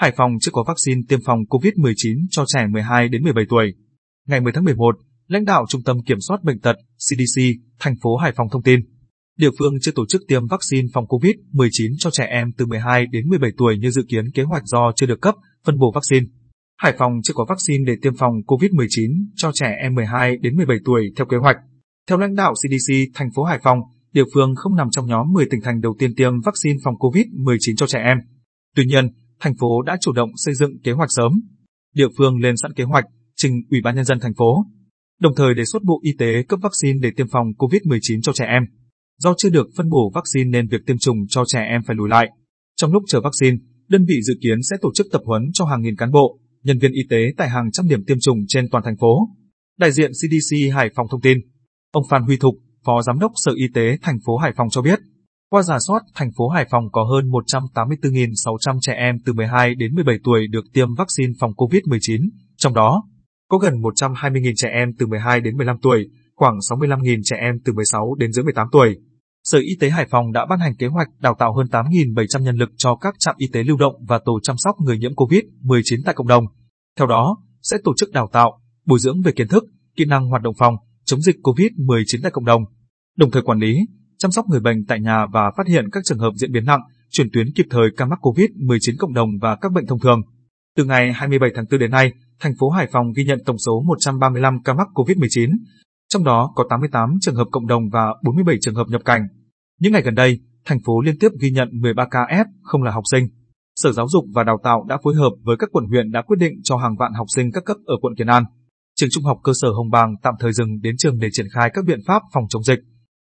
Hải Phòng chưa có vaccine tiêm phòng COVID-19 cho trẻ 12 đến 17 tuổi. Ngày 10 tháng 11, lãnh đạo Trung tâm Kiểm soát Bệnh tật CDC thành phố Hải Phòng thông tin, địa phương chưa tổ chức tiêm vaccine phòng COVID-19 cho trẻ em từ 12 đến 17 tuổi như dự kiến kế hoạch do chưa được cấp phân bổ vaccine. Hải Phòng chưa có vaccine để tiêm phòng COVID-19 cho trẻ em 12 đến 17 tuổi theo kế hoạch. Theo lãnh đạo CDC thành phố Hải Phòng, địa phương không nằm trong nhóm 10 tỉnh thành đầu tiên tiêm vaccine phòng COVID-19 cho trẻ em. Tuy nhiên, thành phố đã chủ động xây dựng kế hoạch sớm. Địa phương lên sẵn kế hoạch, trình Ủy ban nhân dân thành phố, đồng thời đề xuất Bộ Y tế cấp vaccine để tiêm phòng COVID-19 cho trẻ em. Do chưa được phân bổ vaccine nên việc tiêm chủng cho trẻ em phải lùi lại. Trong lúc chờ vaccine, đơn vị dự kiến sẽ tổ chức tập huấn cho hàng nghìn cán bộ, nhân viên y tế tại hàng trăm điểm tiêm chủng trên toàn thành phố. Đại diện CDC Hải Phòng thông tin, ông Phan Huy Thục, Phó Giám đốc Sở Y tế thành phố Hải Phòng cho biết, qua giả soát, thành phố Hải Phòng có hơn 184.600 trẻ em từ 12 đến 17 tuổi được tiêm vaccine phòng COVID-19, trong đó có gần 120.000 trẻ em từ 12 đến 15 tuổi, khoảng 65.000 trẻ em từ 16 đến dưới 18 tuổi. Sở Y tế Hải Phòng đã ban hành kế hoạch đào tạo hơn 8.700 nhân lực cho các trạm y tế lưu động và tổ chăm sóc người nhiễm COVID-19 tại cộng đồng. Theo đó, sẽ tổ chức đào tạo, bồi dưỡng về kiến thức, kỹ năng hoạt động phòng, chống dịch COVID-19 tại cộng đồng, đồng thời quản lý, chăm sóc người bệnh tại nhà và phát hiện các trường hợp diễn biến nặng, chuyển tuyến kịp thời ca mắc COVID-19 cộng đồng và các bệnh thông thường. Từ ngày 27 tháng 4 đến nay, thành phố Hải Phòng ghi nhận tổng số 135 ca mắc COVID-19, trong đó có 88 trường hợp cộng đồng và 47 trường hợp nhập cảnh. Những ngày gần đây, thành phố liên tiếp ghi nhận 13 ca F không là học sinh. Sở Giáo dục và Đào tạo đã phối hợp với các quận huyện đã quyết định cho hàng vạn học sinh các cấp ở quận Kiến An. Trường Trung học cơ sở Hồng Bàng tạm thời dừng đến trường để triển khai các biện pháp phòng chống dịch.